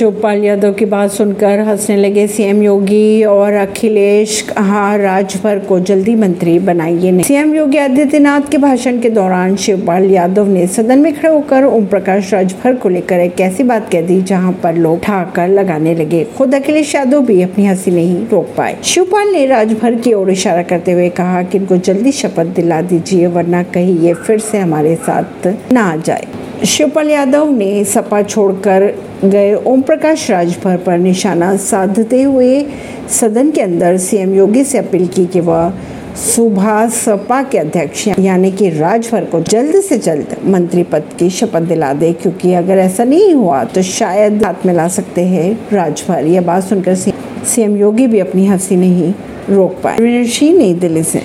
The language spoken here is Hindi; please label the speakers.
Speaker 1: शिवपाल यादव की बात सुनकर हंसने लगे सीएम योगी और अखिलेश कहा राजभर को जल्दी मंत्री बनाइए। नहीं सीएम योगी आदित्यनाथ के भाषण के दौरान शिवपाल यादव ने सदन में खड़े होकर ओम प्रकाश राजभर को लेकर एक ऐसी बात कह दी जहाँ पर लोग ठाकर लगाने लगे। खुद अखिलेश यादव भी अपनी हँसी नहीं रोक पाए। शिवपाल ने राजभर की ओर इशारा करते हुए कहा कि इनको जल्दी शपथ दिला दीजिए, वरना कहीं ये फिर से हमारे साथ न आ जाए। शिवपाल यादव ने सपा छोड़कर गए ओम प्रकाश राजभर पर निशाना साधते हुए सदन के अंदर सीएम योगी से अपील की कि वह सुबह सपा के अध्यक्ष यानी कि राजभर को जल्द से जल्द मंत्री पद की शपथ दिला दे, क्योंकि अगर ऐसा नहीं हुआ तो शायद हाथ में ला सकते हैं राजभर। यह बात सुनकर सीएम योगी भी अपनी हँसी नहीं रोक पाए। नई दिल्ली से।